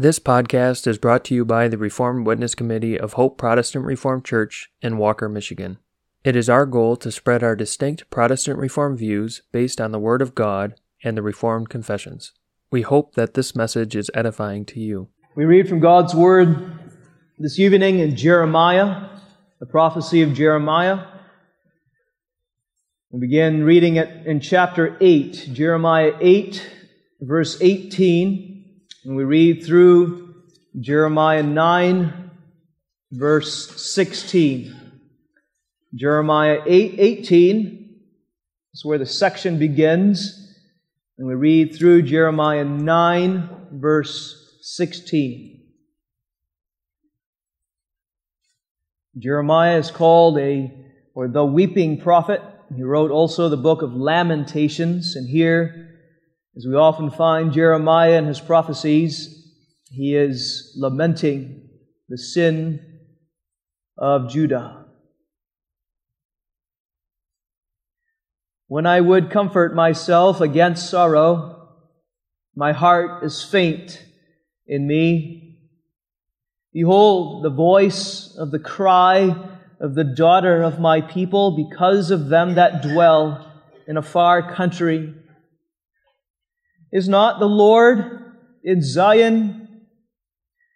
This podcast is brought to you by the Reformed Witness Committee of Hope Protestant Reformed Church in Walker, Michigan. It is our goal to spread our distinct Protestant Reformed views based on the Word of God and the Reformed confessions. We hope that this message is edifying to you. We read from God's Word this evening in Jeremiah, the prophecy of Jeremiah. We begin reading it in chapter 8, Jeremiah 8, verse 18. And we read through Jeremiah 9, verse 16. Jeremiah 8, 18 is where the section begins. And we read through Jeremiah 9, verse 16. Jeremiah is called a, or the weeping prophet. He wrote also the book of Lamentations. And here, as we often find Jeremiah in his prophecies, he is lamenting the sin of Judah. When I would comfort myself against sorrow, my heart is faint in me. Behold, the voice of the cry of the daughter of my people because of them that dwell in a far country. Is not the Lord in Zion?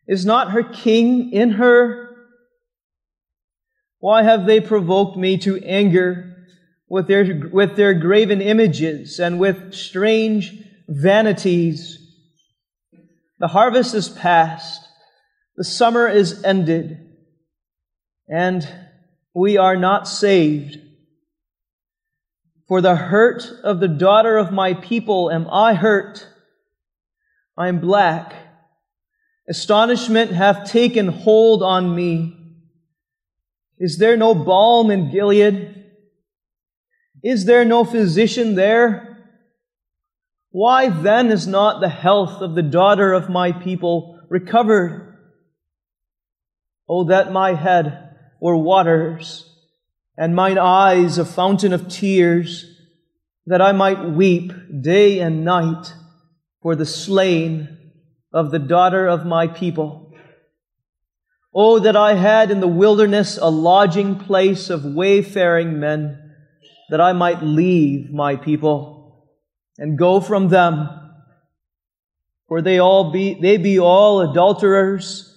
Is not her king in her? Why have they provoked me to anger with their, with their graven images and with strange vanities? The harvest is past, the summer is ended, and we are not saved. For the hurt of the daughter of my people am I hurt. I am black. Astonishment hath taken hold on me. Is there no balm in Gilead? Is there no physician there? Why then is not the health of the daughter of my people recovered? Oh, that my head were waters and mine eyes a fountain of tears, that I might weep day and night for the slain of the daughter of my people. Oh, that I had in the wilderness a lodging place of wayfaring men, that I might leave my people and go from them. For they all be, they be all adulterers,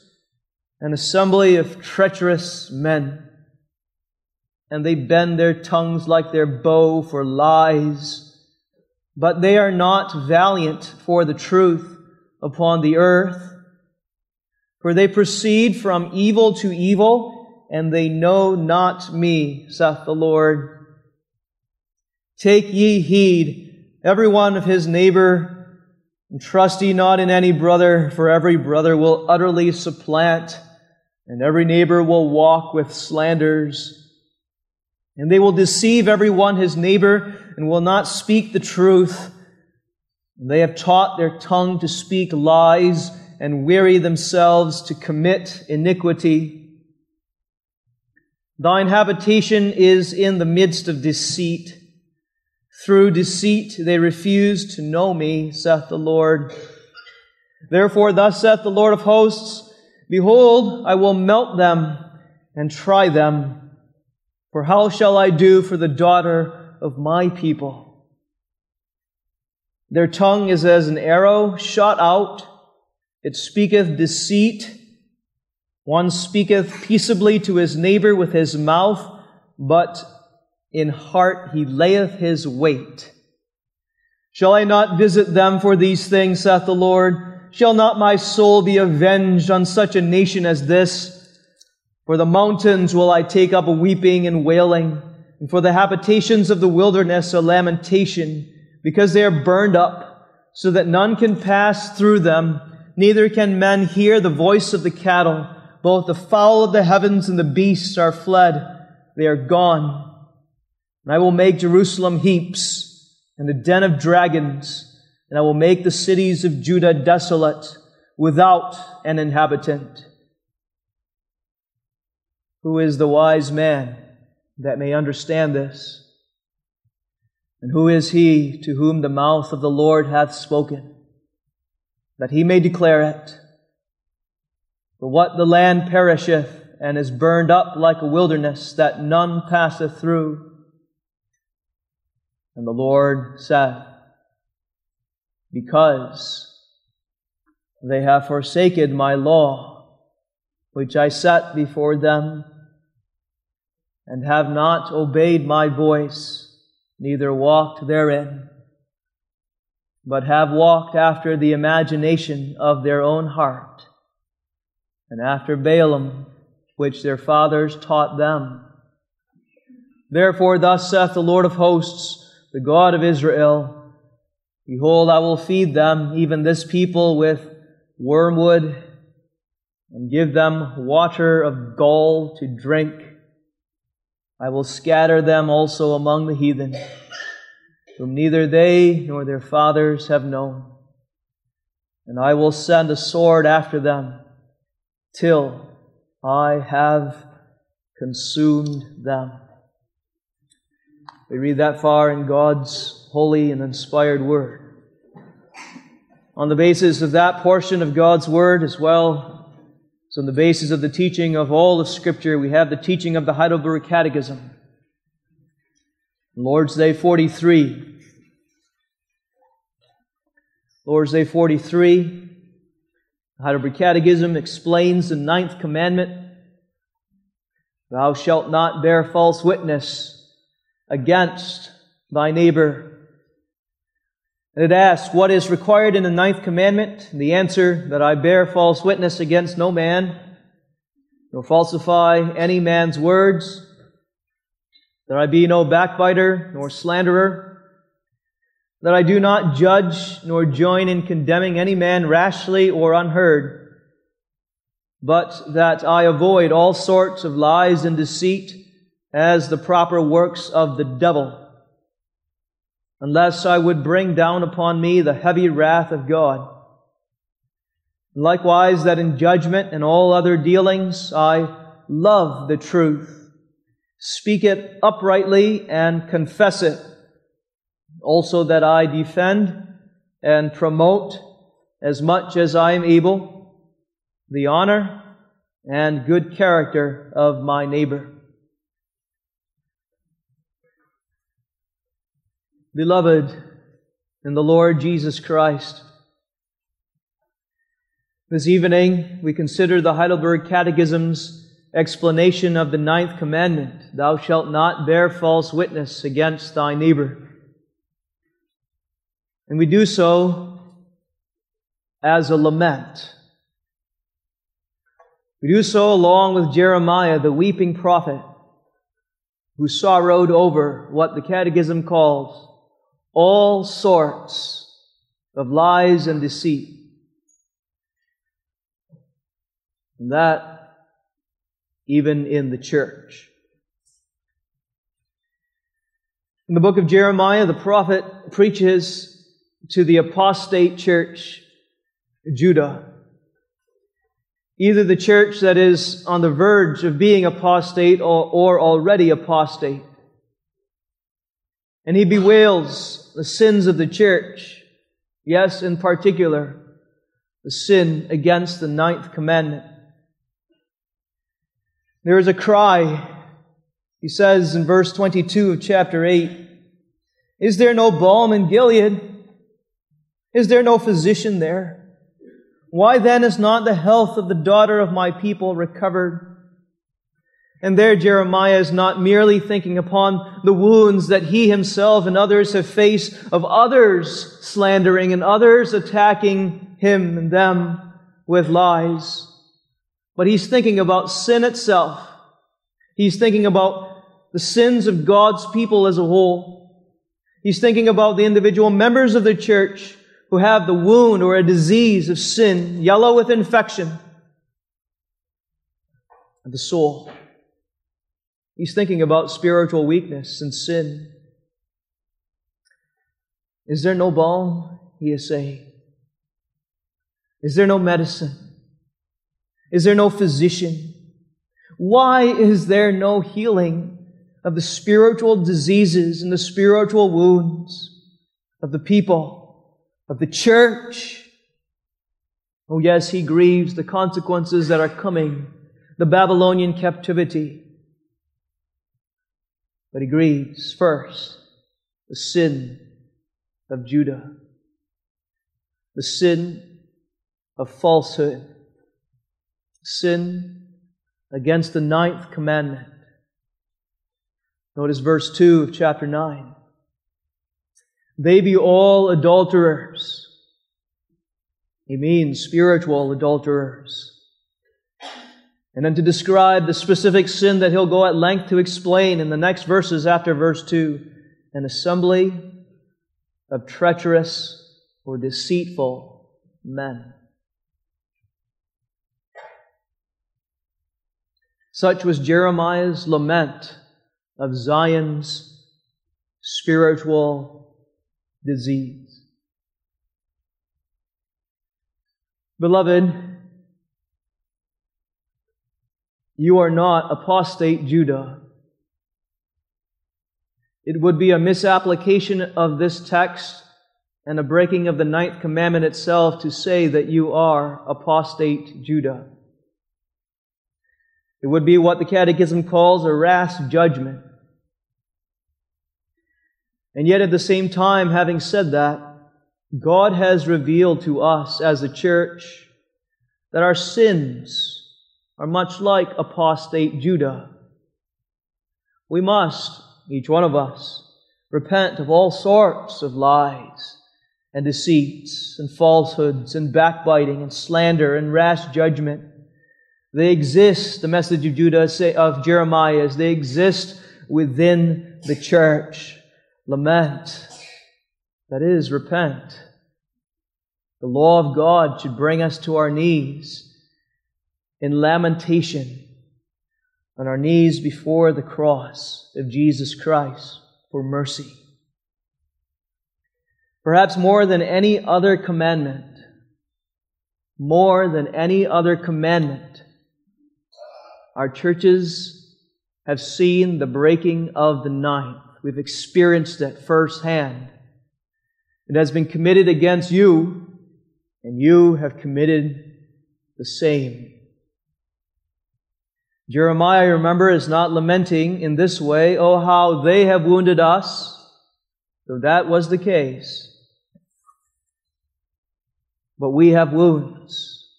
an assembly of treacherous men and they bend their tongues like their bow for lies. But they are not valiant for the truth upon the earth. For they proceed from evil to evil, and they know not me, saith the Lord. Take ye heed, every one of his neighbor, and trust ye not in any brother, for every brother will utterly supplant, and every neighbor will walk with slanders. And they will deceive everyone his neighbor and will not speak the truth. They have taught their tongue to speak lies and weary themselves to commit iniquity. Thine habitation is in the midst of deceit. Through deceit they refuse to know me, saith the Lord. Therefore, thus saith the Lord of hosts, Behold, I will melt them and try them for how shall I do for the daughter of my people? Their tongue is as an arrow shot out. It speaketh deceit. One speaketh peaceably to his neighbor with his mouth, but in heart he layeth his wait. Shall I not visit them for these things, saith the Lord? Shall not my soul be avenged on such a nation as this? For the mountains will I take up a weeping and wailing, and for the habitations of the wilderness a lamentation, because they are burned up, so that none can pass through them, neither can men hear the voice of the cattle. Both the fowl of the heavens and the beasts are fled, they are gone. And I will make Jerusalem heaps, and a den of dragons, and I will make the cities of Judah desolate, without an inhabitant. Who is the wise man that may understand this? And who is he to whom the mouth of the Lord hath spoken, that he may declare it? For what the land perisheth and is burned up like a wilderness that none passeth through. And the Lord said, Because they have forsaken my law, which I set before them, and have not obeyed my voice, neither walked therein, but have walked after the imagination of their own heart, and after Baalim, which their fathers taught them. Therefore, thus saith the Lord of hosts, the God of Israel Behold, I will feed them, even this people, with wormwood, and give them water of gall to drink. I will scatter them also among the heathen, whom neither they nor their fathers have known. And I will send a sword after them, till I have consumed them. We read that far in God's holy and inspired word. On the basis of that portion of God's word, as well as on the basis of the teaching of all of Scripture, we have the teaching of the Heidelberg Catechism. Lord's Day 43. Lord's Day 43 the Heidelberg Catechism explains the ninth commandment Thou shalt not bear false witness against thy neighbor. It asks, What is required in the ninth commandment? The answer, that I bear false witness against no man, nor falsify any man's words, that I be no backbiter nor slanderer that I do not judge nor join in condemning any man rashly or unheard, but that I avoid all sorts of lies and deceit as the proper works of the devil, unless I would bring down upon me the heavy wrath of God. Likewise, that in judgment and all other dealings I love the truth, speak it uprightly, and confess it also that I defend and promote as much as I am able the honor and good character of my neighbor. Beloved in the Lord Jesus Christ, this evening we consider the Heidelberg Catechism's explanation of the ninth commandment Thou shalt not bear false witness against thy neighbor. And we do so as a lament. We do so along with Jeremiah, the weeping prophet, who sorrowed over what the Catechism calls all sorts of lies and deceit. And that even in the church. In the book of Jeremiah, the prophet preaches to the apostate church, Judah. Either the church that is on the verge of being apostate or, or already apostate. And he bewails the sins of the church. Yes, in particular, the sin against the ninth commandment. There is a cry, he says in verse 22 of chapter 8, Is there no balm in Gilead? Is there no physician there? Why then is not the health of the daughter of my people recovered? And there Jeremiah is not merely thinking upon the wounds that he himself and others have faced of others slandering and others attacking him and them with lies. But he's thinking about sin itself. He's thinking about the sins of God's people as a whole. He's thinking about the individual members of the church who have the wound or a disease of sin, yellow with infection of the soul. He's thinking about spiritual weakness and sin. Is there no balm? He is saying. Is there no medicine? Is there no physician? Why is there no healing of the spiritual diseases and the spiritual wounds of the people? of the church. Oh, yes, he grieves the consequences that are coming, the Babylonian captivity. But he grieves first the sin of Judah, the sin of falsehood, sin against the ninth commandment. Notice verse 2 of chapter 9. They be all adulterers. He means spiritual adulterers. And then to describe the specific sin that he'll go at length to explain in the next verses after verse 2 an assembly of treacherous or deceitful men. Such was Jeremiah's lament of Zion's spiritual disease. Beloved, you are not apostate Judah. It would be a misapplication of this text and a breaking of the ninth commandment itself to say that you are apostate Judah. It would be what the Catechism calls a rash judgment. And yet, at the same time, having said that, God has revealed to us as a church that our sins are much like apostate Judah. We must, each one of us, repent of all sorts of lies and deceits and falsehoods and backbiting and slander and rash judgment. They exist, the message of Judah say, of Jeremiah is they exist within the church. Lament. That is, repent. The law of God should bring us to our knees in lamentation on our knees before the cross of Jesus Christ for mercy. Perhaps more than any other commandment, more than any other commandment, our churches have seen the breaking of the ninth. We've experienced it firsthand. It has been committed against you, and you have committed the same. Jeremiah, remember, is not lamenting in this way, oh, how they have wounded us, though that was the case. But we have wounds.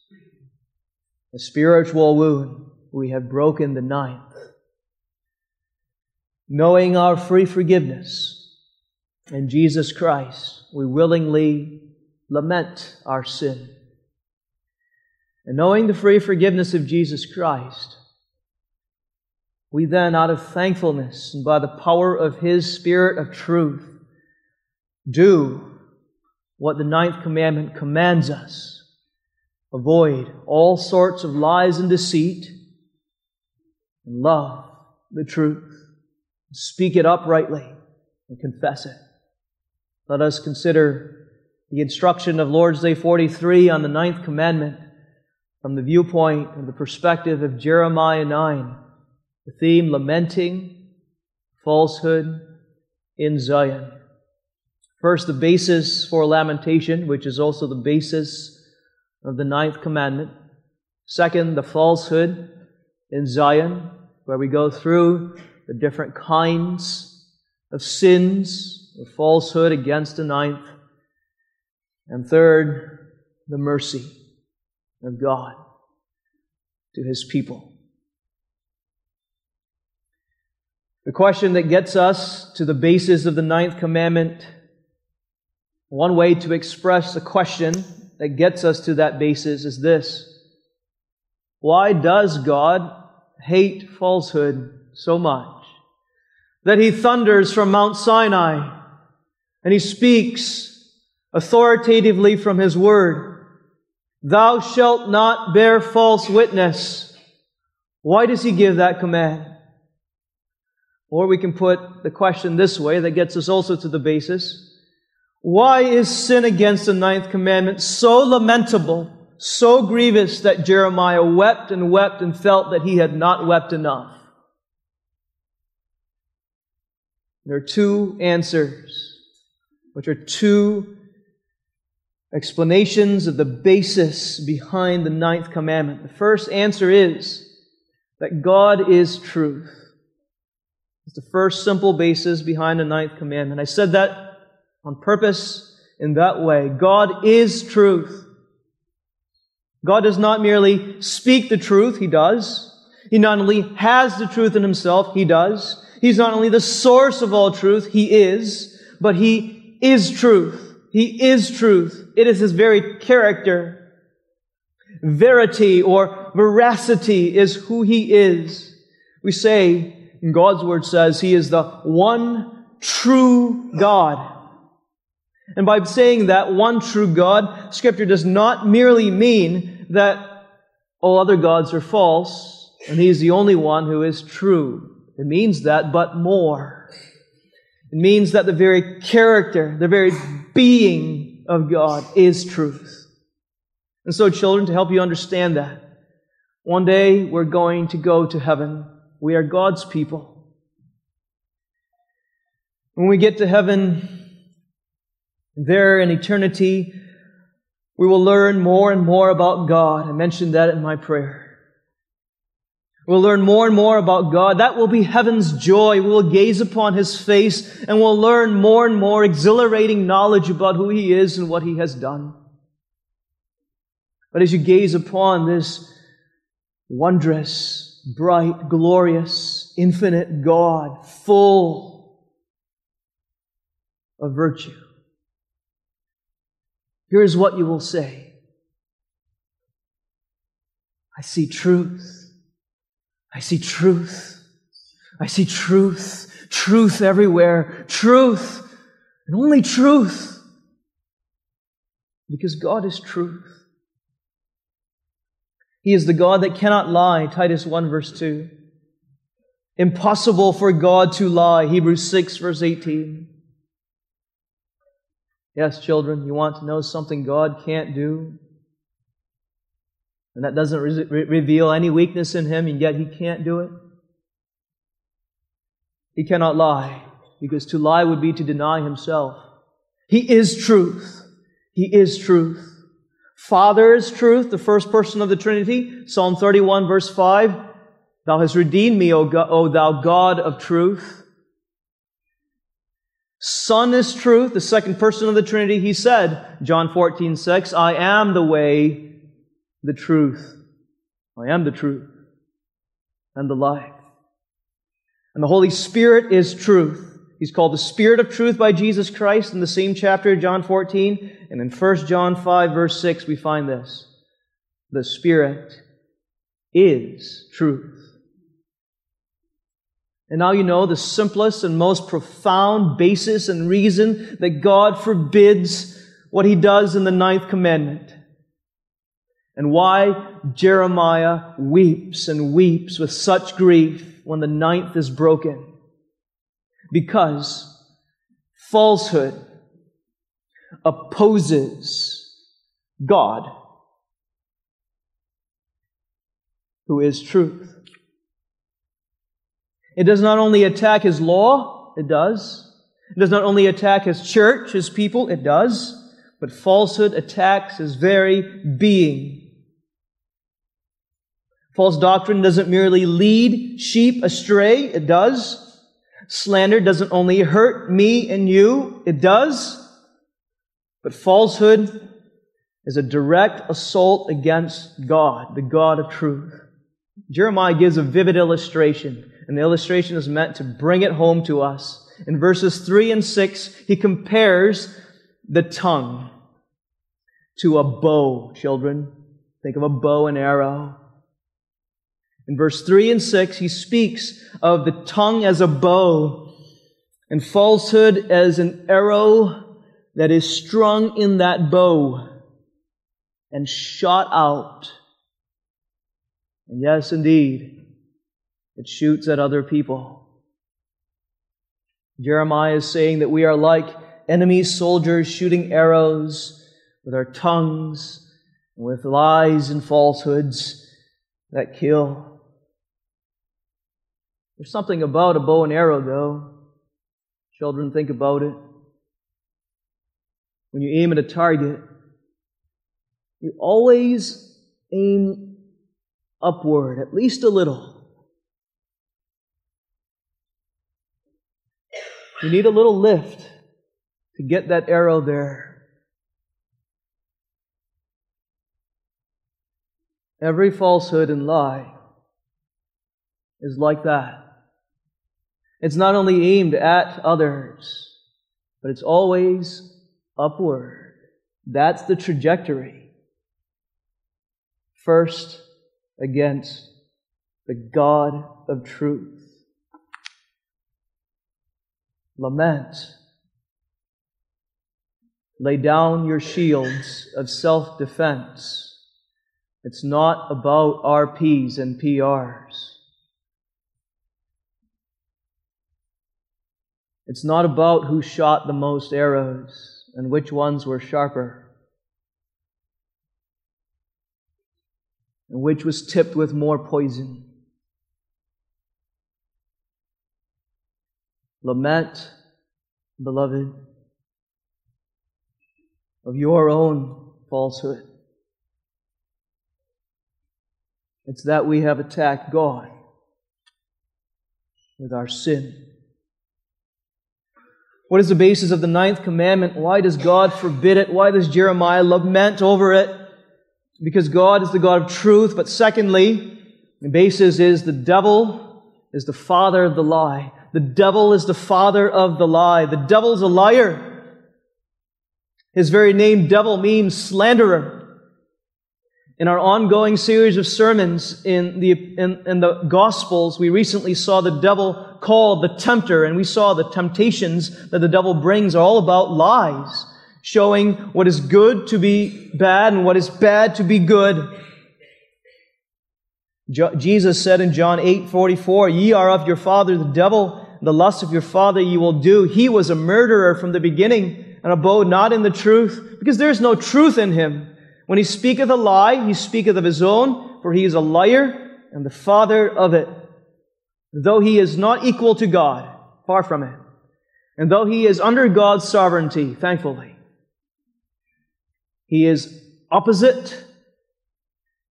A spiritual wound. We have broken the ninth. Knowing our free forgiveness in Jesus Christ, we willingly lament our sin. And knowing the free forgiveness of Jesus Christ, we then, out of thankfulness and by the power of His Spirit of truth, do what the ninth commandment commands us avoid all sorts of lies and deceit, and love the truth. Speak it uprightly and confess it. Let us consider the instruction of Lord's Day 43 on the ninth commandment from the viewpoint and the perspective of Jeremiah 9 the theme lamenting falsehood in Zion. First, the basis for lamentation, which is also the basis of the ninth commandment. Second, the falsehood in Zion, where we go through the different kinds of sins of falsehood against the ninth. And third, the mercy of God to his people. The question that gets us to the basis of the ninth commandment, one way to express the question that gets us to that basis is this Why does God hate falsehood so much? That he thunders from Mount Sinai and he speaks authoritatively from his word. Thou shalt not bear false witness. Why does he give that command? Or we can put the question this way that gets us also to the basis. Why is sin against the ninth commandment so lamentable, so grievous that Jeremiah wept and wept and felt that he had not wept enough? There are two answers, which are two explanations of the basis behind the ninth commandment. The first answer is that God is truth. It's the first simple basis behind the ninth commandment. I said that on purpose in that way. God is truth. God does not merely speak the truth, He does. He not only has the truth in Himself, He does. He's not only the source of all truth, He is, but He is truth. He is truth. It is His very character. Verity or veracity is who He is. We say, and God's Word says, He is the one true God. And by saying that one true God, Scripture does not merely mean that all other gods are false, and He is the only one who is true. It means that, but more. It means that the very character, the very being of God is truth. And so, children, to help you understand that, one day we're going to go to heaven. We are God's people. When we get to heaven, there in eternity, we will learn more and more about God. I mentioned that in my prayer. We'll learn more and more about God. That will be heaven's joy. We will gaze upon His face and we'll learn more and more exhilarating knowledge about who He is and what He has done. But as you gaze upon this wondrous, bright, glorious, infinite God, full of virtue, Here's what you will say I see truth. I see truth. I see truth. Truth everywhere. Truth. And only truth. Because God is truth. He is the God that cannot lie. Titus 1 verse 2. Impossible for God to lie. Hebrews 6 verse 18. Yes, children, you want to know something God can't do? And that doesn't re- reveal any weakness in Him, and yet He can't do it? He cannot lie, because to lie would be to deny Himself. He is truth. He is truth. Father is truth, the first person of the Trinity. Psalm 31, verse 5. Thou hast redeemed me, O, God, o thou God of truth. Son is truth, the second person of the Trinity. He said, John 14, 6, I am the way, the truth. I am the truth and the life. And the Holy Spirit is truth. He's called the Spirit of truth by Jesus Christ in the same chapter, John 14. And in 1 John 5, verse 6, we find this. The Spirit is truth. And now you know the simplest and most profound basis and reason that God forbids what he does in the ninth commandment. And why Jeremiah weeps and weeps with such grief when the ninth is broken. Because falsehood opposes God, who is truth. It does not only attack his law, it does. It does not only attack his church, his people, it does. But falsehood attacks his very being. False doctrine doesn't merely lead sheep astray, it does. Slander doesn't only hurt me and you, it does. But falsehood is a direct assault against God, the God of truth. Jeremiah gives a vivid illustration and the illustration is meant to bring it home to us. In verses 3 and 6, he compares the tongue to a bow, children. Think of a bow and arrow. In verse 3 and 6, he speaks of the tongue as a bow and falsehood as an arrow that is strung in that bow and shot out. And yes, indeed, it shoots at other people. Jeremiah is saying that we are like enemy soldiers shooting arrows with our tongues, with lies and falsehoods that kill. There's something about a bow and arrow, though. Children, think about it. When you aim at a target, You always aim upward, at least a little. You need a little lift to get that arrow there. Every falsehood and lie is like that. It's not only aimed at others, but it's always upward. That's the trajectory. First, against the God of truth. Lament. Lay down your shields of self defense. It's not about RPs and PRs. It's not about who shot the most arrows and which ones were sharper, and which was tipped with more poison. Lament, beloved, of your own falsehood. It's that we have attacked God with our sin. What is the basis of the ninth commandment? Why does God forbid it? Why does Jeremiah lament over it? Because God is the God of truth. But secondly, the basis is the devil is the father of the lie. The devil is the father of the lie. The devil's a liar. His very name, devil, means slanderer. In our ongoing series of sermons in the, in, in, the Gospels, we recently saw the devil called the tempter, and we saw the temptations that the devil brings are all about lies, showing what is good to be bad and what is bad to be good. Jo- Jesus said in John 8 44, Ye are of your father the devil, the lust of your father ye will do. He was a murderer from the beginning and abode not in the truth, because there is no truth in him. When he speaketh a lie, he speaketh of his own, for he is a liar and the father of it. Though he is not equal to God, far from it. And though he is under God's sovereignty, thankfully, he is opposite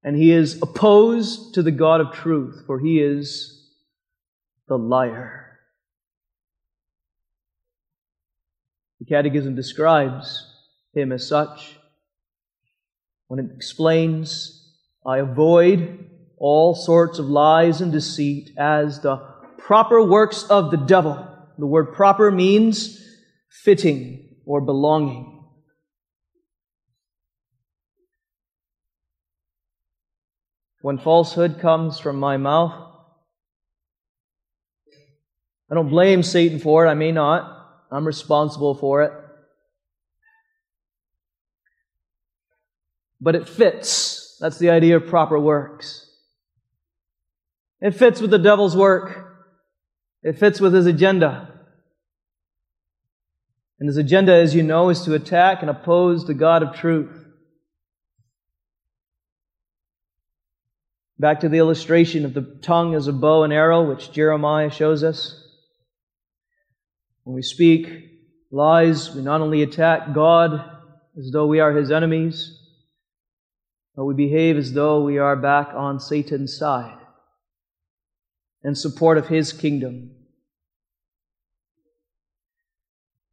and he is opposed to the God of truth, for he is the liar. The Catechism describes him as such when it explains, I avoid all sorts of lies and deceit as the proper works of the devil. The word proper means fitting or belonging. When falsehood comes from my mouth, I don't blame Satan for it. I may not. I'm responsible for it. But it fits. That's the idea of proper works. It fits with the devil's work. It fits with his agenda. And his agenda, as you know, is to attack and oppose the God of truth. Back to the illustration of the tongue as a bow and arrow, which Jeremiah shows us. When we speak lies, we not only attack God as though we are his enemies, but we behave as though we are back on Satan's side in support of his kingdom.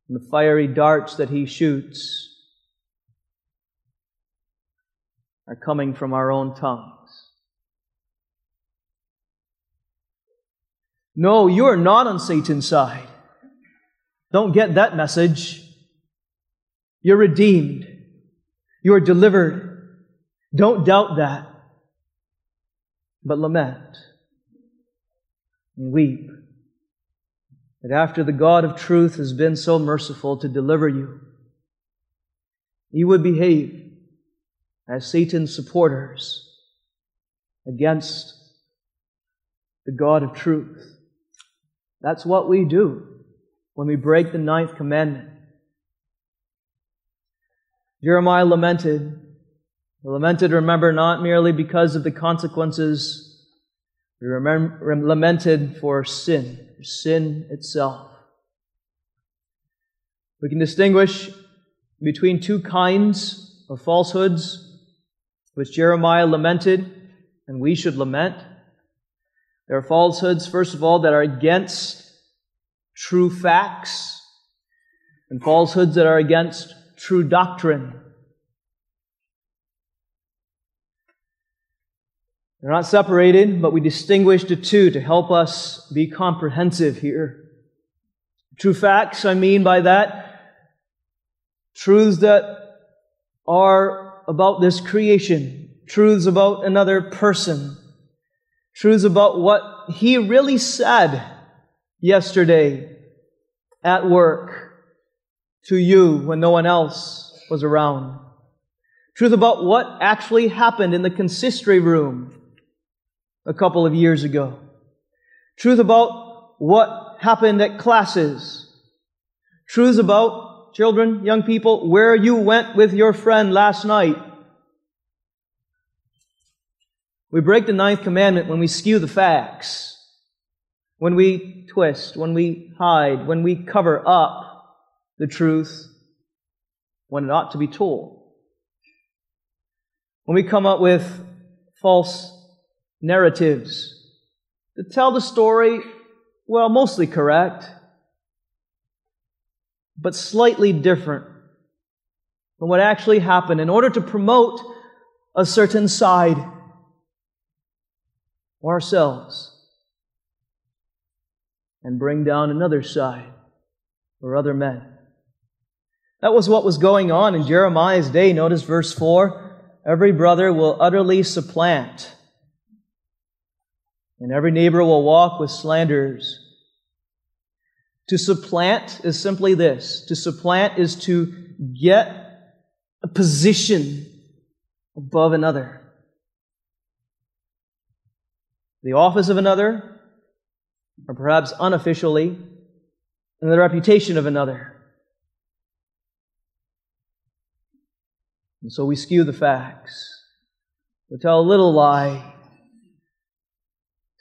And the fiery darts that he shoots are coming from our own tongues. No, you are not on Satan's side. Don't get that message. You're redeemed. You are delivered. Don't doubt that, but lament and weep that after the God of truth has been so merciful to deliver you, you would behave as Satan's supporters against the God of truth. That's what we do when we break the ninth commandment. Jeremiah lamented lamented, remember, not merely because of the consequences, we remember, lamented for sin, for sin itself. We can distinguish between two kinds of falsehoods which Jeremiah lamented, and we should lament. There are falsehoods, first of all, that are against true facts, and falsehoods that are against true doctrine. They're not separated, but we distinguish the two to help us be comprehensive here. True facts, I mean by that, truths that are about this creation, truths about another person, truths about what he really said yesterday at work to you when no one else was around. Truth about what actually happened in the consistory room a couple of years ago. Truth about what happened at classis. Truths about children, young people, where you went with your friend last night. We break the ninth commandment when we skew the facts, when we twist, when we hide, when we cover up the truth when it ought to be told. When we come up with false narratives to tell the story, well, mostly correct, but slightly different from what actually happened in order to promote a certain side ourselves and bring down another side or other men. That was what was going on in Jeremiah's day. Notice verse 4 every brother will utterly supplant and every neighbor will walk with slanders. To supplant is simply this to supplant is to get a position above another. The office of another, or perhaps unofficially, and the reputation of another. And so we skew the facts. We tell a little lie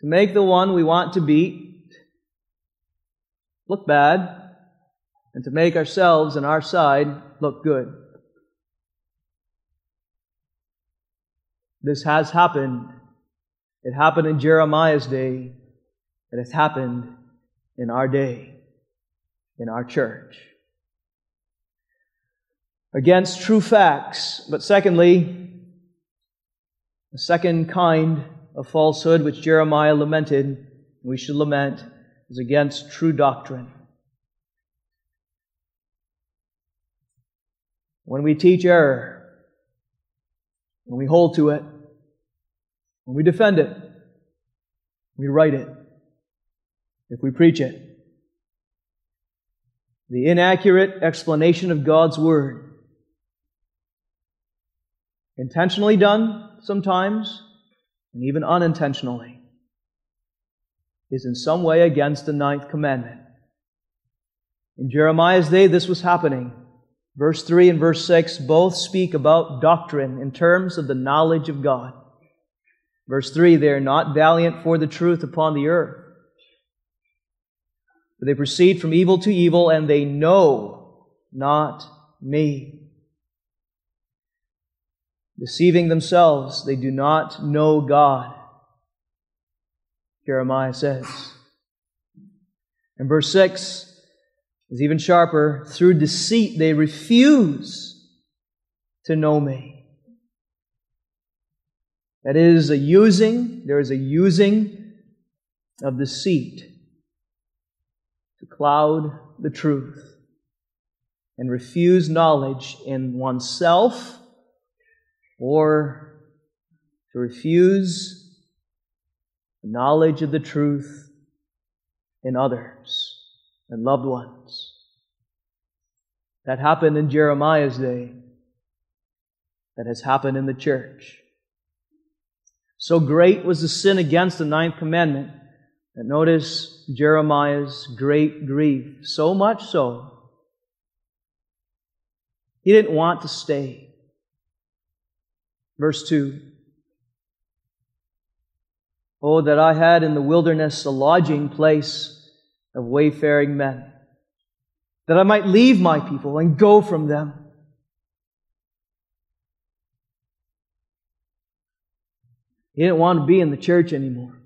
to make the one we want to beat look bad and to make ourselves and our side look good. This has happened. It happened in Jeremiah's day. It has happened in our day, in our church. Against true facts, but secondly, the second kind of falsehood which Jeremiah lamented, we should lament, is against true doctrine. When we teach error, when we hold to it, when we defend it, we write it, if we preach it, the inaccurate explanation of God's Word, intentionally done sometimes, and even unintentionally, is in some way against the ninth commandment. In Jeremiah's day, this was happening. Verse 3 and verse 6 both speak about doctrine in terms of the knowledge of God. Verse 3 they are not valiant for the truth upon the earth. But they proceed from evil to evil, and they know not me. Deceiving themselves, they do not know God. Jeremiah says. And verse 6 is even sharper. Through deceit, they refuse to know me. That is a using, there is a using of deceit to cloud the truth and refuse knowledge in oneself or to refuse knowledge of the truth in others and loved ones. That happened in Jeremiah's day. That has happened in the church. So great was the sin against the ninth commandment that notice Jeremiah's great grief. So much so, he didn't want to stay. Verse 2 Oh, that I had in the wilderness a lodging place of wayfaring men, that I might leave my people and go from them. He didn't want to be in the church anymore.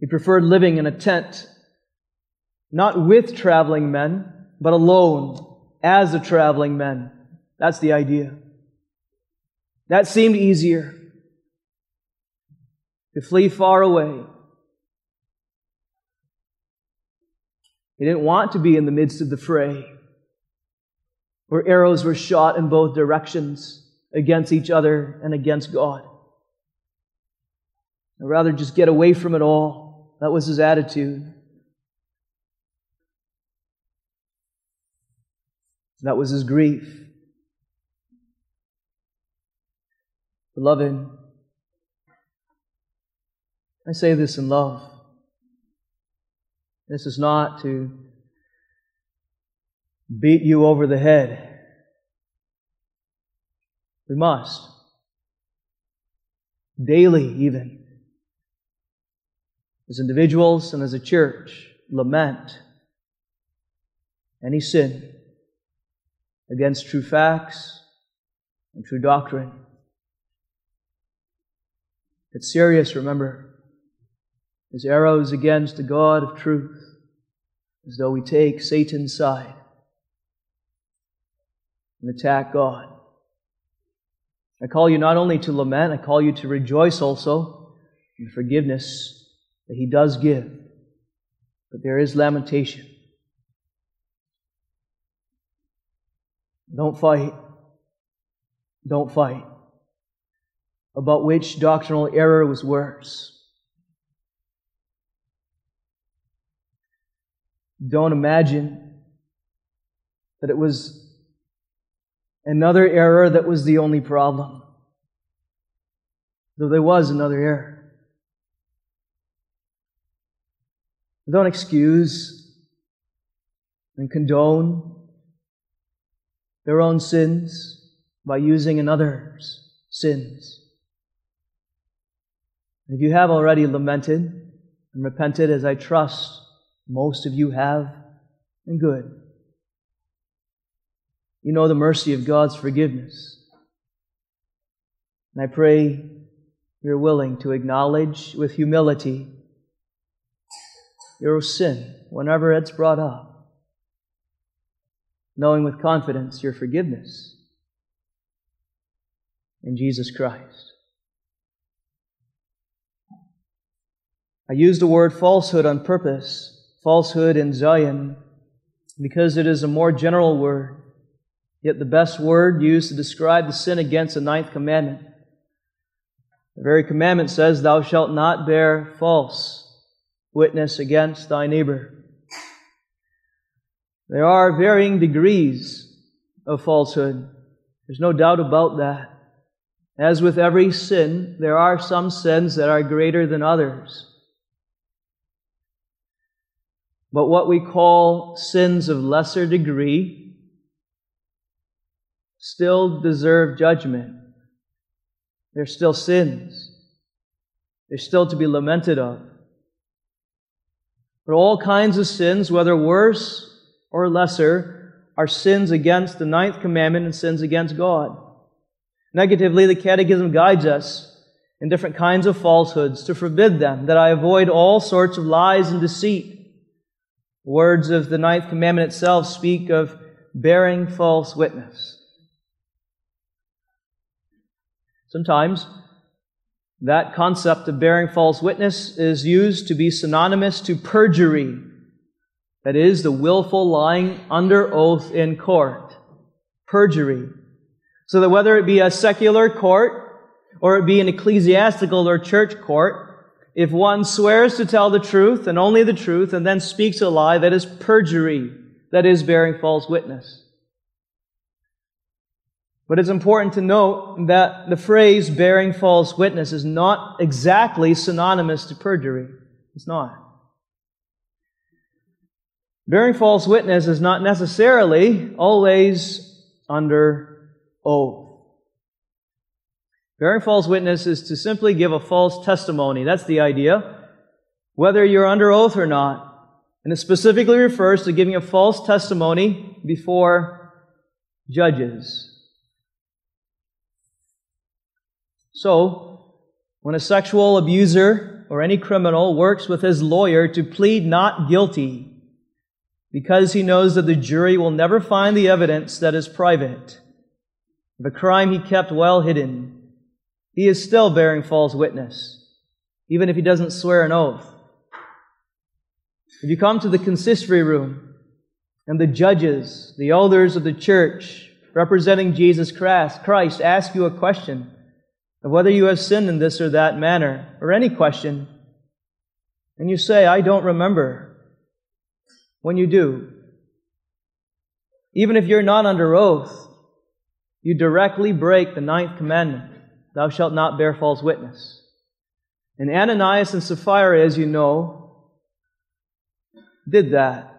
He preferred living in a tent, not with traveling men, but alone as a traveling man. That's the idea. That seemed easier. To flee far away. He didn't want to be in the midst of the fray, where arrows were shot in both directions against each other and against God. I'd rather just get away from it all. That was his attitude. That was his grief. Beloved, I say this in love. This is not to beat you over the head. We must. Daily, even. As individuals and as a church, lament any sin against true facts and true doctrine. It's serious, remember. His arrows against the God of truth, as though we take Satan's side and attack God. I call you not only to lament, I call you to rejoice also in the forgiveness that He does give. But there is lamentation. Don't fight. Don't fight. About which doctrinal error was worse. Don't imagine that it was another error that was the only problem. Though there was another error. Don't excuse and condone their own sins by using another's sins. If you have already lamented and repented, as I trust most of you have, and good, you know the mercy of God's forgiveness. And I pray you're willing to acknowledge with humility your sin whenever it's brought up knowing with confidence your forgiveness in Jesus Christ. I use the word falsehood on purpose, falsehood in Zion, because it is a more general word, yet the best word used to describe the sin against the ninth commandment. The very commandment says, Thou shalt not bear false witness against thy neighbor. There are varying degrees of falsehood. There's no doubt about that. As with every sin, there are some sins that are greater than others. But what we call sins of lesser degree still deserve judgment. They're still sins. They're still to be lamented of. But all kinds of sins, whether worse or lesser are sins against the ninth commandment and sins against God. Negatively, the Catechism guides us in different kinds of falsehoods to forbid them, that I avoid all sorts of lies and deceit. Words of the ninth commandment itself speak of bearing false witness. Sometimes that concept of bearing false witness is used to be synonymous to perjury that is, the willful lying under oath in court. Perjury. So that whether it be a secular court or it be an ecclesiastical or church court, if one swears to tell the truth and only the truth and then speaks a lie, that is perjury. That is bearing false witness. But it's important to note that the phrase bearing false witness is not exactly synonymous to perjury. It's not. Bearing false witness is not necessarily always under oath. Bearing false witness is to simply give a false testimony. That's the idea. Whether you're under oath or not. And it specifically refers to giving a false testimony before judges. So, when a sexual abuser or any criminal works with his lawyer to plead not guilty, because he knows that the jury will never find the evidence that is private, the crime he kept well hidden, he is still bearing false witness, even if he doesn't swear an oath. If you come to the consistory room and the judges, the elders of the church, representing Jesus Christ, Christ ask you a question of whether you have sinned in this or that manner, or any question, and you say, I don't remember, when you do, even if you're not under oath, you directly break the ninth commandment Thou shalt not bear false witness. And Ananias and Sapphira, as you know, did that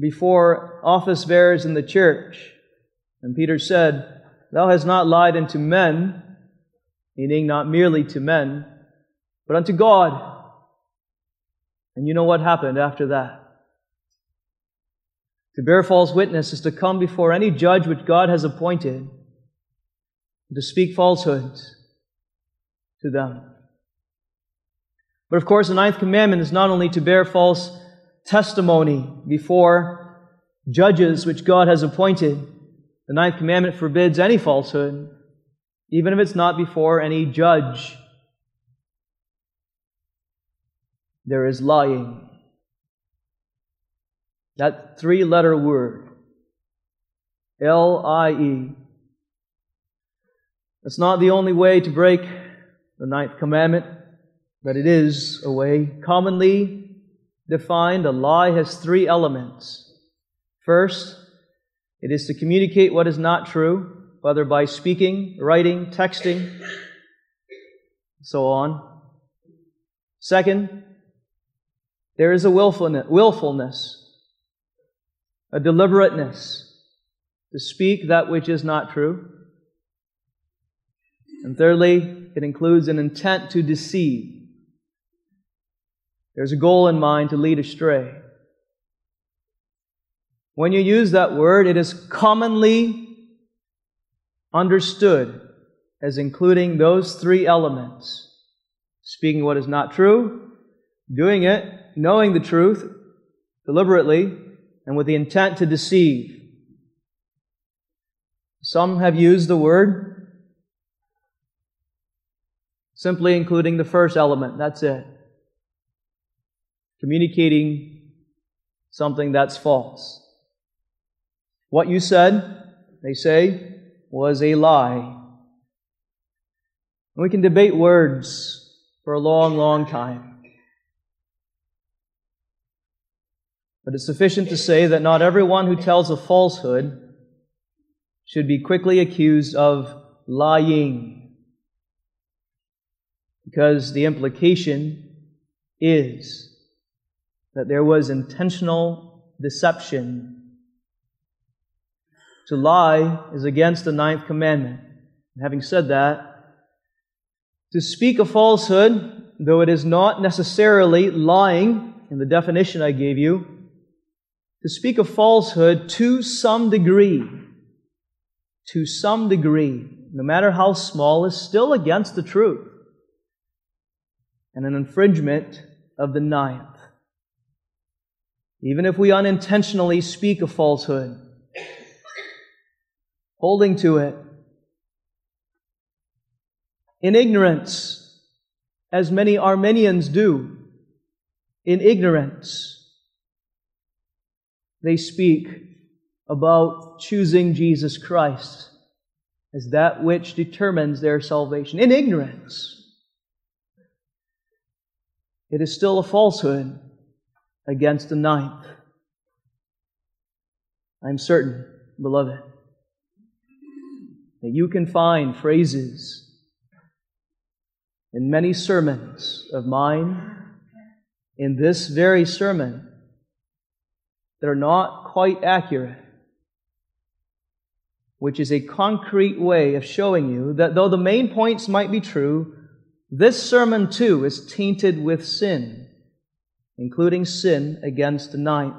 before office bearers in the church. And Peter said, Thou hast not lied unto men, meaning not merely to men, but unto God. And you know what happened after that? To bear false witness is to come before any judge which God has appointed, to speak falsehoods to them. But of course, the ninth commandment is not only to bear false testimony before judges which God has appointed. The ninth commandment forbids any falsehood, even if it's not before any judge. There is lying. That three letter word, L I E. It's not the only way to break the ninth commandment, but it is a way. Commonly defined, a lie has three elements. First, it is to communicate what is not true, whether by speaking, writing, texting, so on. Second, there is a willfulness a deliberateness to speak that which is not true. And thirdly, it includes an intent to deceive. There's a goal in mind to lead astray. When you use that word, it is commonly understood as including those three elements speaking what is not true, doing it, knowing the truth deliberately, and with the intent to deceive. Some have used the word simply including the first element. That's it. Communicating something that's false. What you said, they say, was a lie. We can debate words for a long, long time. But it's sufficient to say that not everyone who tells a falsehood should be quickly accused of lying. Because the implication is that there was intentional deception. To lie is against the ninth commandment. having said that, to speak a falsehood, though it is not necessarily lying in the definition I gave you, to speak of falsehood to some degree, to some degree, no matter how small, is still against the truth and an infringement of the ninth. Even if we unintentionally speak a falsehood, holding to it in ignorance, as many Arminians do, in ignorance they speak about choosing Jesus Christ as that which determines their salvation in ignorance. It is still a falsehood against the ninth. I'm certain, beloved, that you can find phrases in many sermons of mine, in this very sermon, that are not quite accurate, which is a concrete way of showing you that though the main points might be true, this sermon too is tainted with sin, including sin against the ninth,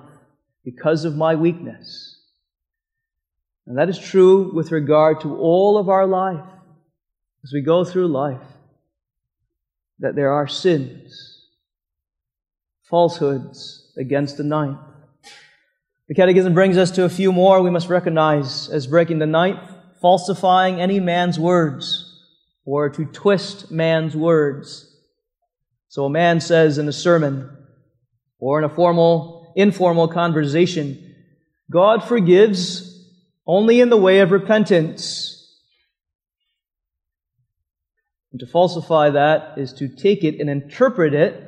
because of my weakness. And that is true with regard to all of our life. as we go through life that there are sins, falsehoods against the ninth. The Catechism brings us to a few more we must recognize as breaking the ninth, falsifying any man's words, or to twist man's words. So a man says in a sermon, or in a formal, informal conversation, God forgives only in the way of repentance. And to falsify that is to take it and interpret it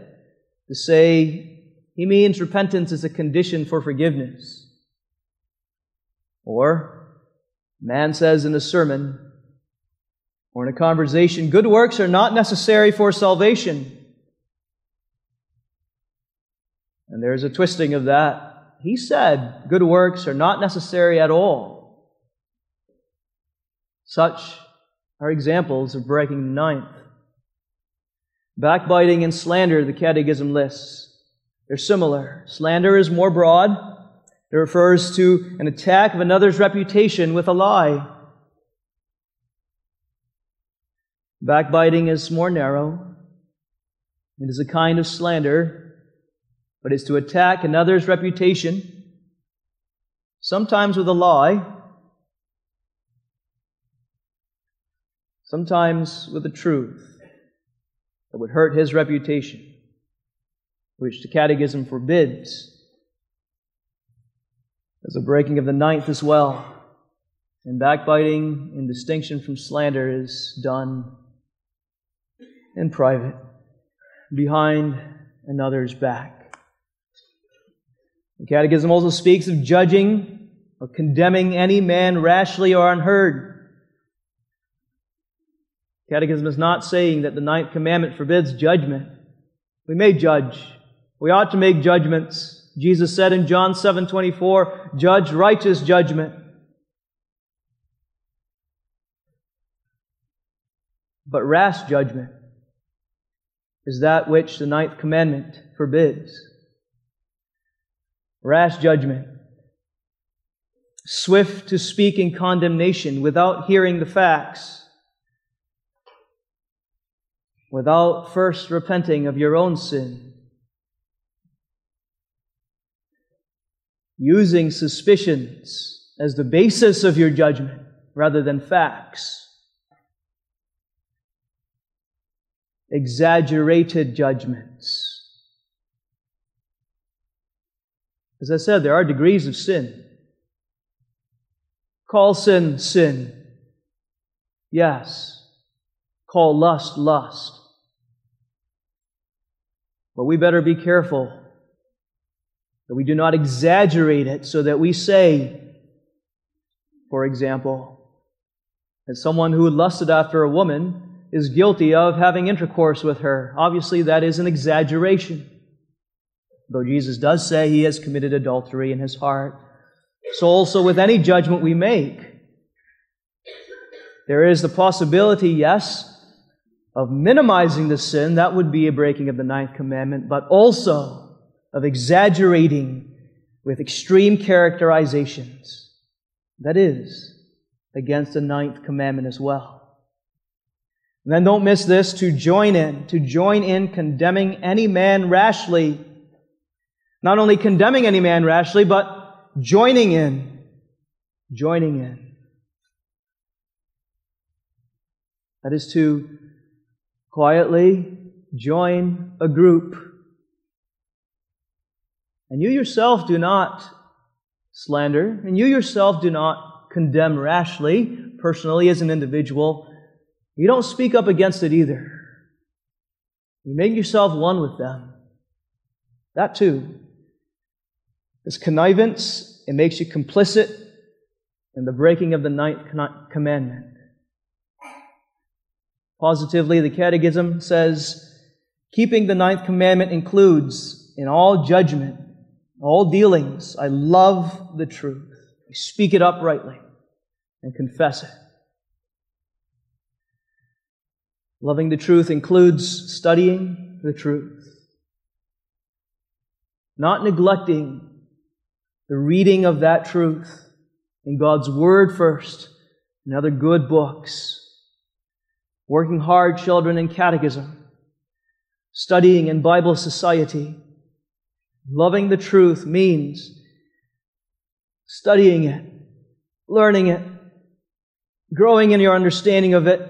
to say he means repentance is a condition for forgiveness. Or, man says in a sermon or in a conversation, good works are not necessary for salvation. And there's a twisting of that. He said good works are not necessary at all. Such are examples of breaking the ninth. Backbiting and slander, the Catechism lists. They're similar. Slander is more broad. It refers to an attack of another's reputation with a lie. Backbiting is more narrow. It is a kind of slander, but it's to attack another's reputation, sometimes with a lie, sometimes with the truth that would hurt his reputation, which the Catechism forbids. There's a breaking of the ninth as well. And backbiting, in distinction from slander, is done in private, behind another's back. The Catechism also speaks of judging or condemning any man rashly or unheard. Catechism is not saying that the ninth commandment forbids judgment. We may judge. We ought to make judgments. Jesus said in John 7:24, "Judge righteous judgment." But rash judgment is that which the ninth commandment forbids. Rash judgment. Swift to speak in condemnation without hearing the facts without first repenting of your own sin. Using suspicions as the basis of your judgment rather than facts. Exaggerated judgments. As I said, there are degrees of sin. Call sin sin. Yes. Call lust lust. But we better be careful that we do not exaggerate it so that we say, for example, that someone who lusted after a woman is guilty of having intercourse with her. Obviously, that is an exaggeration. Though Jesus does say he has committed adultery in his heart. So also with any judgment we make, there is the possibility, yes, of minimizing the sin, that would be a breaking of the ninth commandment, but also of exaggerating with extreme characterizations. That is against the ninth commandment as well. And then don't miss this to join in, to join in condemning any man rashly. Not only condemning any man rashly, but joining in. Joining in. That is to quietly join a group. And you yourself do not slander, and you yourself do not condemn rashly, personally as an individual. You don't speak up against it either. You make yourself one with them. That too is connivance. It makes you complicit in the breaking of the ninth commandment. Positively, the Catechism says, keeping the ninth commandment includes in all judgment, all dealings, I love the truth. I speak it uprightly and confess it. Loving the truth includes studying the truth, not neglecting the reading of that truth in God's Word first and other good books working hard, children, in catechism, studying in Bible society. Loving the truth means studying it, learning it, growing in your understanding of it,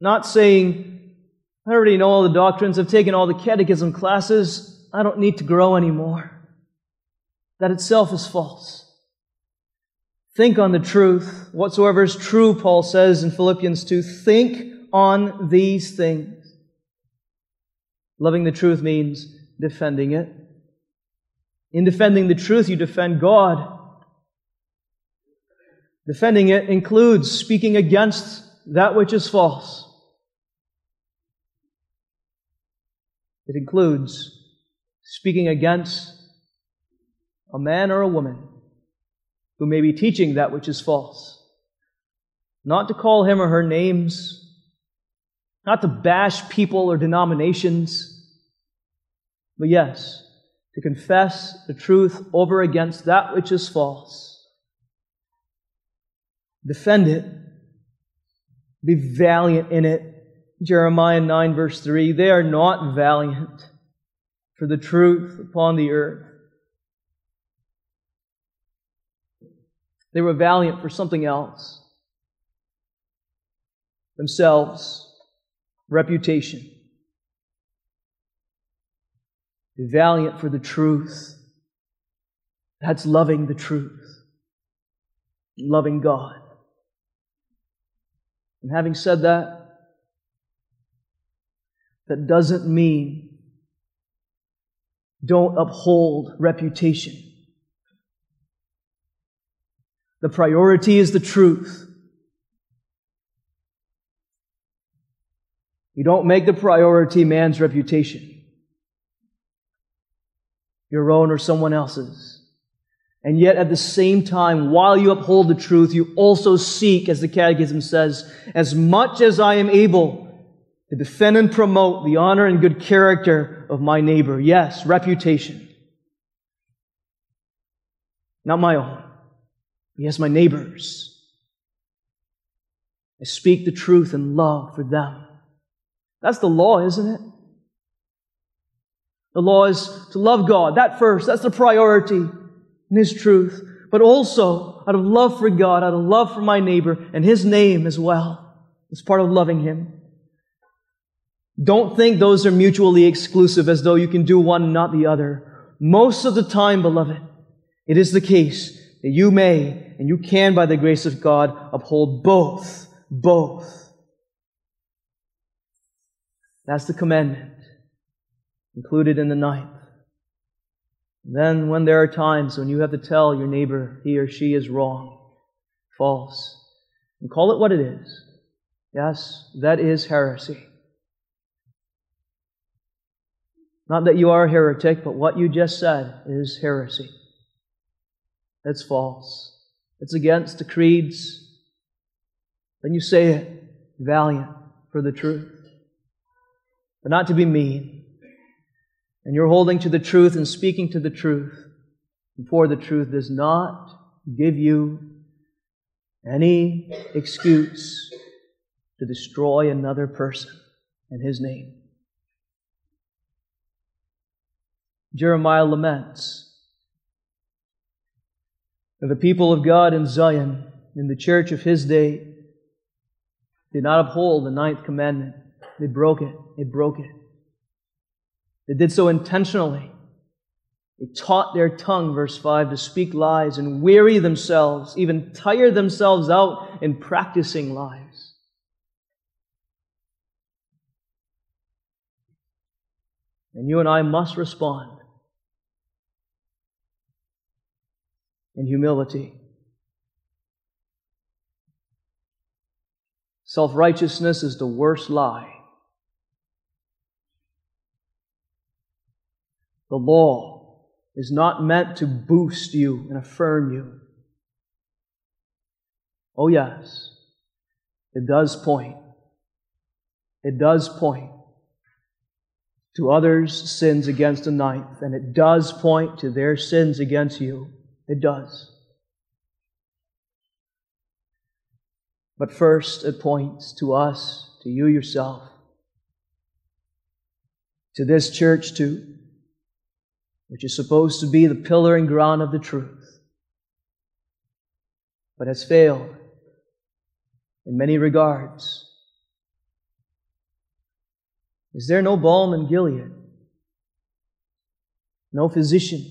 not saying, I already know all the doctrines, I've taken all the catechism classes, I don't need to grow anymore. That itself is false. Think on the truth. Whatsoever is true, Paul says in Philippians 2, think on these things. Loving the truth means defending it. In defending the truth, you defend God. Defending it includes speaking against that which is false. It includes speaking against a man or a woman who may be teaching that which is false. Not to call him or her names, not to bash people or denominations, but yes, to confess the truth over against that which is false. Defend it. Be valiant in it. Jeremiah 9, verse 3 They are not valiant for the truth upon the earth. They were valiant for something else themselves, reputation. Be valiant for the truth. That's loving the truth, loving God. And having said that, that doesn't mean don't uphold reputation. The priority is the truth. You don't make the priority man's reputation, your own or someone else's. And yet, at the same time, while you uphold the truth, you also seek, as the Catechism says, as much as I am able to defend and promote the honor and good character of my neighbor. Yes, reputation. Not my own. Yes, my neighbors. I speak the truth in love for them. That's the law, isn't it? The law is to love God. That first. That's the priority in His truth. But also, out of love for God, out of love for my neighbor and His name as well. It's part of loving Him. Don't think those are mutually exclusive as though you can do one and not the other. Most of the time, beloved, it is the case that you may and you can, by the grace of God, uphold both. Both. That's the commandment included in the ninth. Then, when there are times when you have to tell your neighbor he or she is wrong, false, and call it what it is, yes, that is heresy. Not that you are a heretic, but what you just said is heresy. It's false. It's against the creeds. Then you say it, valiant for the truth. But not to be mean, and you're holding to the truth and speaking to the truth, for the truth does not give you any excuse to destroy another person in his name. Jeremiah laments that the people of God in Zion, in the church of his day, did not uphold the ninth commandment. They broke it. They broke it. They did so intentionally. They taught their tongue, verse 5, to speak lies and weary themselves, even tire themselves out in practicing lies. And you and I must respond in humility. Self righteousness is the worst lie The law is not meant to boost you and affirm you. Oh, yes, it does point. It does point to others' sins against the ninth, and it does point to their sins against you. It does. But first, it points to us to you yourself, to this church too, which is supposed to be the pillar and ground of the truth, but has failed in many regards. Is there no balm in Gilead? No physician?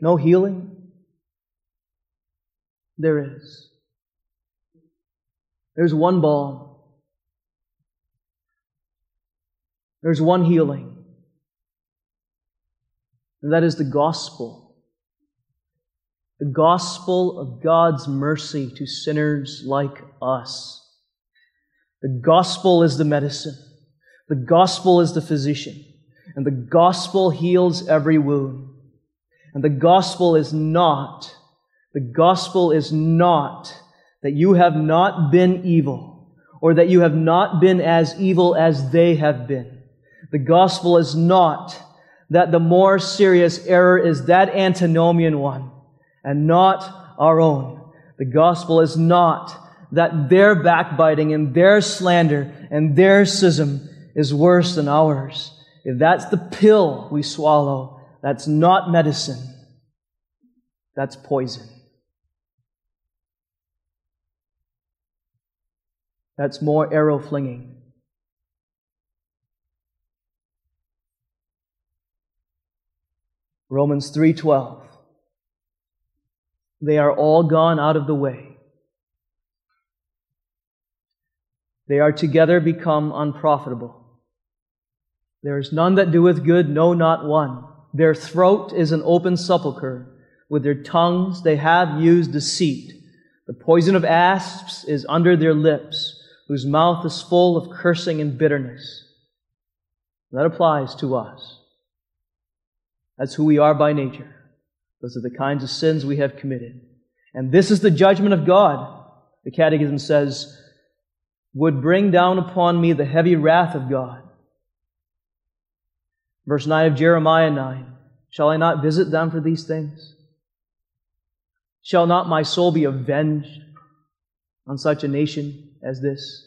No healing? There is. There's one balm. There's one healing. And that is the gospel. The gospel of God's mercy to sinners like us. The gospel is the medicine. The gospel is the physician. And the gospel heals every wound. And the gospel is not, the gospel is not that you have not been evil or that you have not been as evil as they have been. The gospel is not that the more serious error is that antinomian one and not our own. The gospel is not that their backbiting and their slander and their schism is worse than ours. If that's the pill we swallow, that's not medicine. That's poison. That's more arrow flinging. Romans 3:12 They are all gone out of the way They are together become unprofitable. There is none that doeth good, no, not one. Their throat is an open sepulchre. With their tongues they have used deceit. The poison of asps is under their lips, whose mouth is full of cursing and bitterness. That applies to us. That's who we are by nature. Those are the kinds of sins we have committed. And this is the judgment of God. The Catechism says, would bring down upon me the heavy wrath of God. Verse 9 of Jeremiah 9 Shall I not visit them for these things? Shall not my soul be avenged on such a nation as this?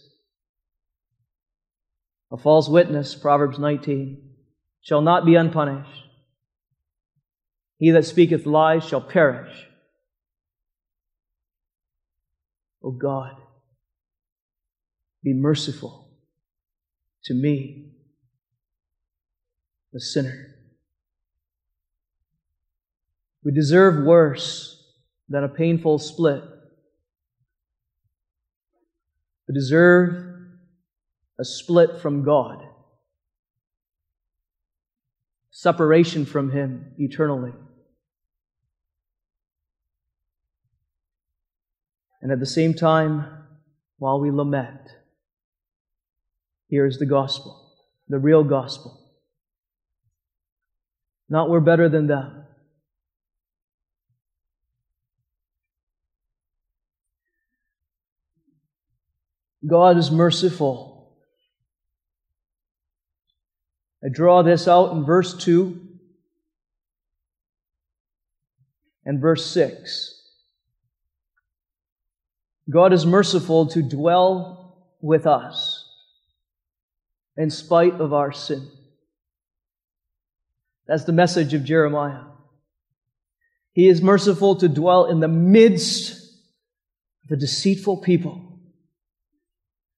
A false witness, Proverbs 19, shall not be unpunished. He that speaketh lies shall perish. O God, be merciful to me, the sinner. We deserve worse than a painful split. We deserve a split from God, separation from Him eternally. And at the same time, while we lament, here is the gospel, the real gospel. Not we're better than them. God is merciful. I draw this out in verse 2 and verse 6. God is merciful to dwell with us in spite of our sin. That's the message of Jeremiah. He is merciful to dwell in the midst of a deceitful people.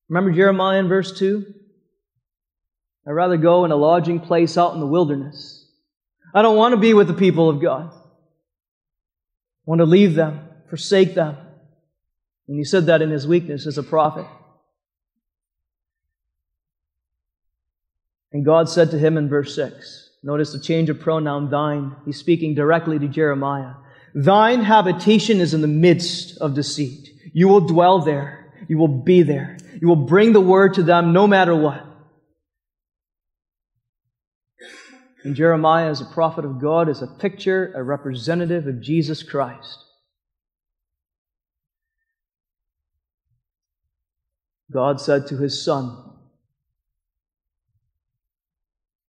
Remember Jeremiah in verse 2? I'd rather go in a lodging place out in the wilderness. I don't want to be with the people of God. I want to leave them, forsake them. And he said that in his weakness as a prophet. And God said to him in verse 6, notice the change of pronoun thine. He's speaking directly to Jeremiah. Thine habitation is in the midst of deceit. You will dwell there. You will be there. You will bring the word to them no matter what. And Jeremiah, as a prophet of God, is a picture, a representative of Jesus Christ. God said to his son,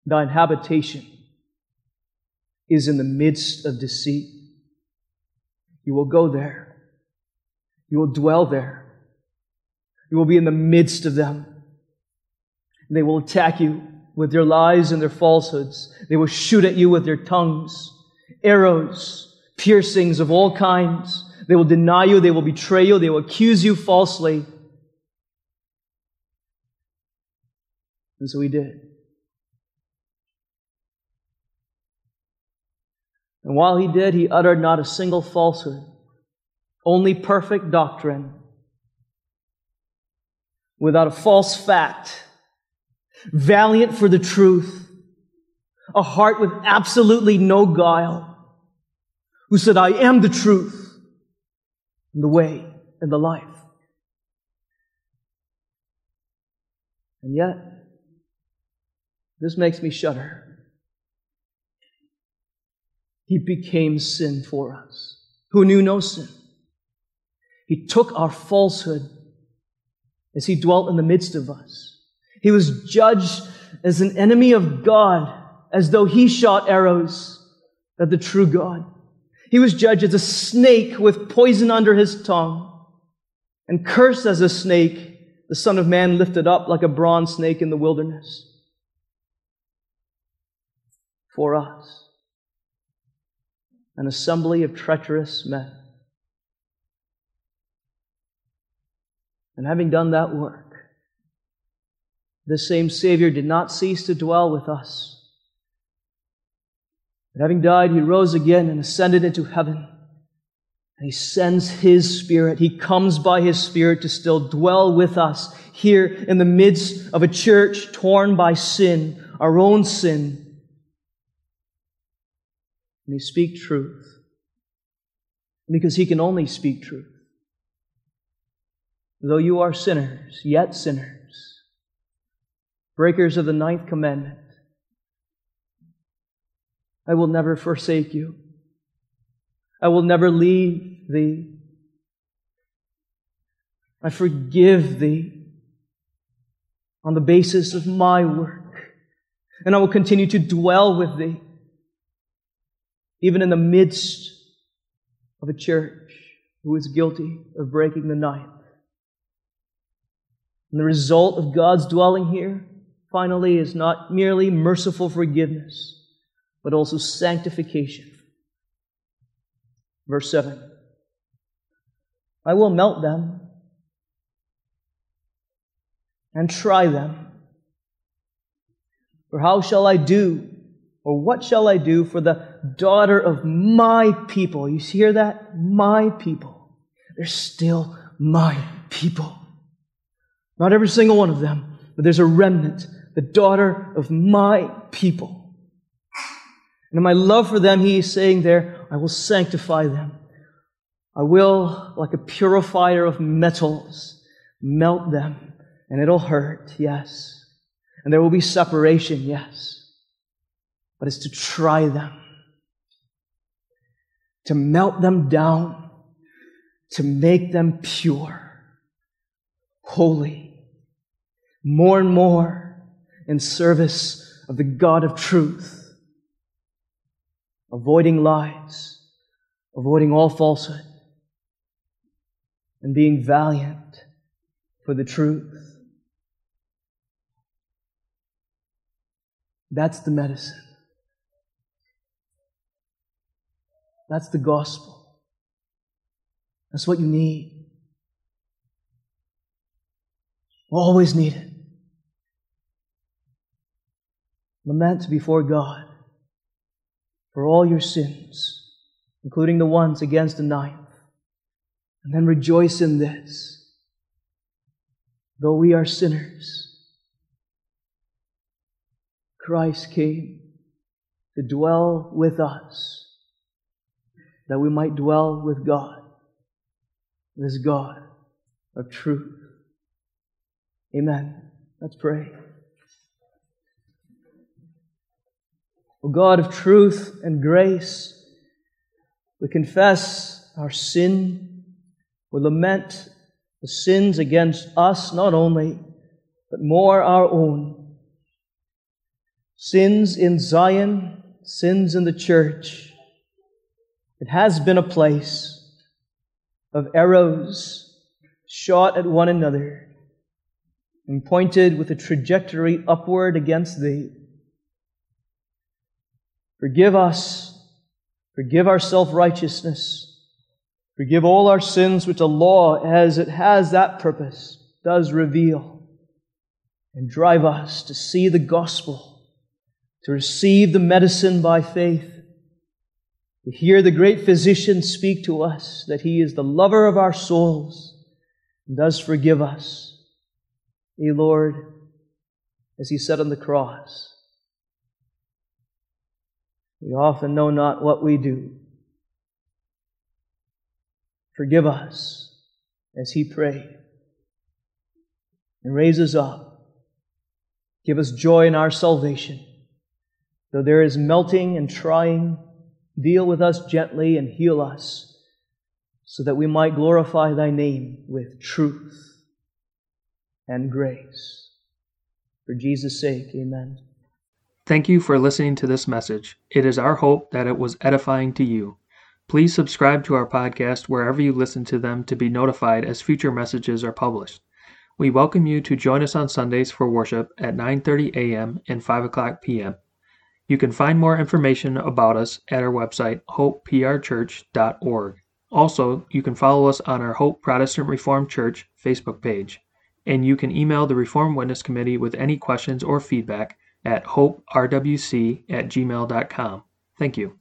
Thine habitation is in the midst of deceit. You will go there. You will dwell there. You will be in the midst of them. They will attack you with their lies and their falsehoods. They will shoot at you with their tongues, arrows, piercings of all kinds. They will deny you. They will betray you. They will accuse you falsely. And so he did. And while he did, he uttered not a single falsehood, only perfect doctrine, without a false fact, valiant for the truth, a heart with absolutely no guile, who said, I am the truth, and the way, and the life. And yet, this makes me shudder. He became sin for us, who knew no sin. He took our falsehood as He dwelt in the midst of us. He was judged as an enemy of God, as though He shot arrows at the true God. He was judged as a snake with poison under his tongue, and cursed as a snake, the Son of Man lifted up like a bronze snake in the wilderness. For us an assembly of treacherous men. And having done that work, this same Savior did not cease to dwell with us. And having died, he rose again and ascended into heaven. And he sends his Spirit. He comes by his Spirit to still dwell with us here in the midst of a church torn by sin, our own sin, and he speak truth because he can only speak truth. Though you are sinners, yet sinners, breakers of the ninth commandment, I will never forsake you. I will never leave thee. I forgive thee on the basis of my work, and I will continue to dwell with thee even in the midst of a church who is guilty of breaking the ninth. And the result of God's dwelling here, finally, is not merely merciful forgiveness, but also sanctification. Verse 7 I will melt them and try them. For how shall I do or what shall I do for the daughter of my people? You hear that? My people. They're still my people. Not every single one of them, but there's a remnant, the daughter of my people. And in my love for them, he is saying there, I will sanctify them. I will, like a purifier of metals, melt them. And it'll hurt, yes. And there will be separation, yes but it's to try them, to melt them down, to make them pure, holy, more and more in service of the God of truth, avoiding lies, avoiding all falsehood, and being valiant for the truth. That's the medicine. That's the gospel. That's what you need. Always need it. Lament before God for all your sins, including the ones against the ninth. And then rejoice in this. Though we are sinners, Christ came to dwell with us that we might dwell with God, this God of truth. Amen. Let's pray. O God of truth and grace, we confess our sin. We lament the sins against us, not only, but more our own. Sins in Zion, sins in the church it has been a place of arrows shot at one another, and pointed with a trajectory upward against Thee. Forgive us. Forgive our self righteousness. Forgive all our sins which the law, as it has that purpose, does reveal. And drive us to see the gospel, to receive the medicine by faith, to hear the great physician speak to us that he is the lover of our souls and does forgive us. Yea, Lord, as he said on the cross, we often know not what we do. Forgive us as he prayed and raise us up. Give us joy in our salvation. Though there is melting and trying, deal with us gently and heal us so that we might glorify thy name with truth and grace. For Jesus' sake, amen. Thank you for listening to this message. It is our hope that it was edifying to you. Please subscribe to our podcast wherever you listen to them to be notified as future messages are published. We welcome you to join us on Sundays for worship at 9:30 a.m. and 5 o'clock p.m. You can find more information about us at our website hopeprchurch.org. Also, you can follow us on our Hope Protestant Reformed Church Facebook page, and you can email the Reformed Witness Committee with any questions or feedback at hoperwc at gmail.com. Thank you.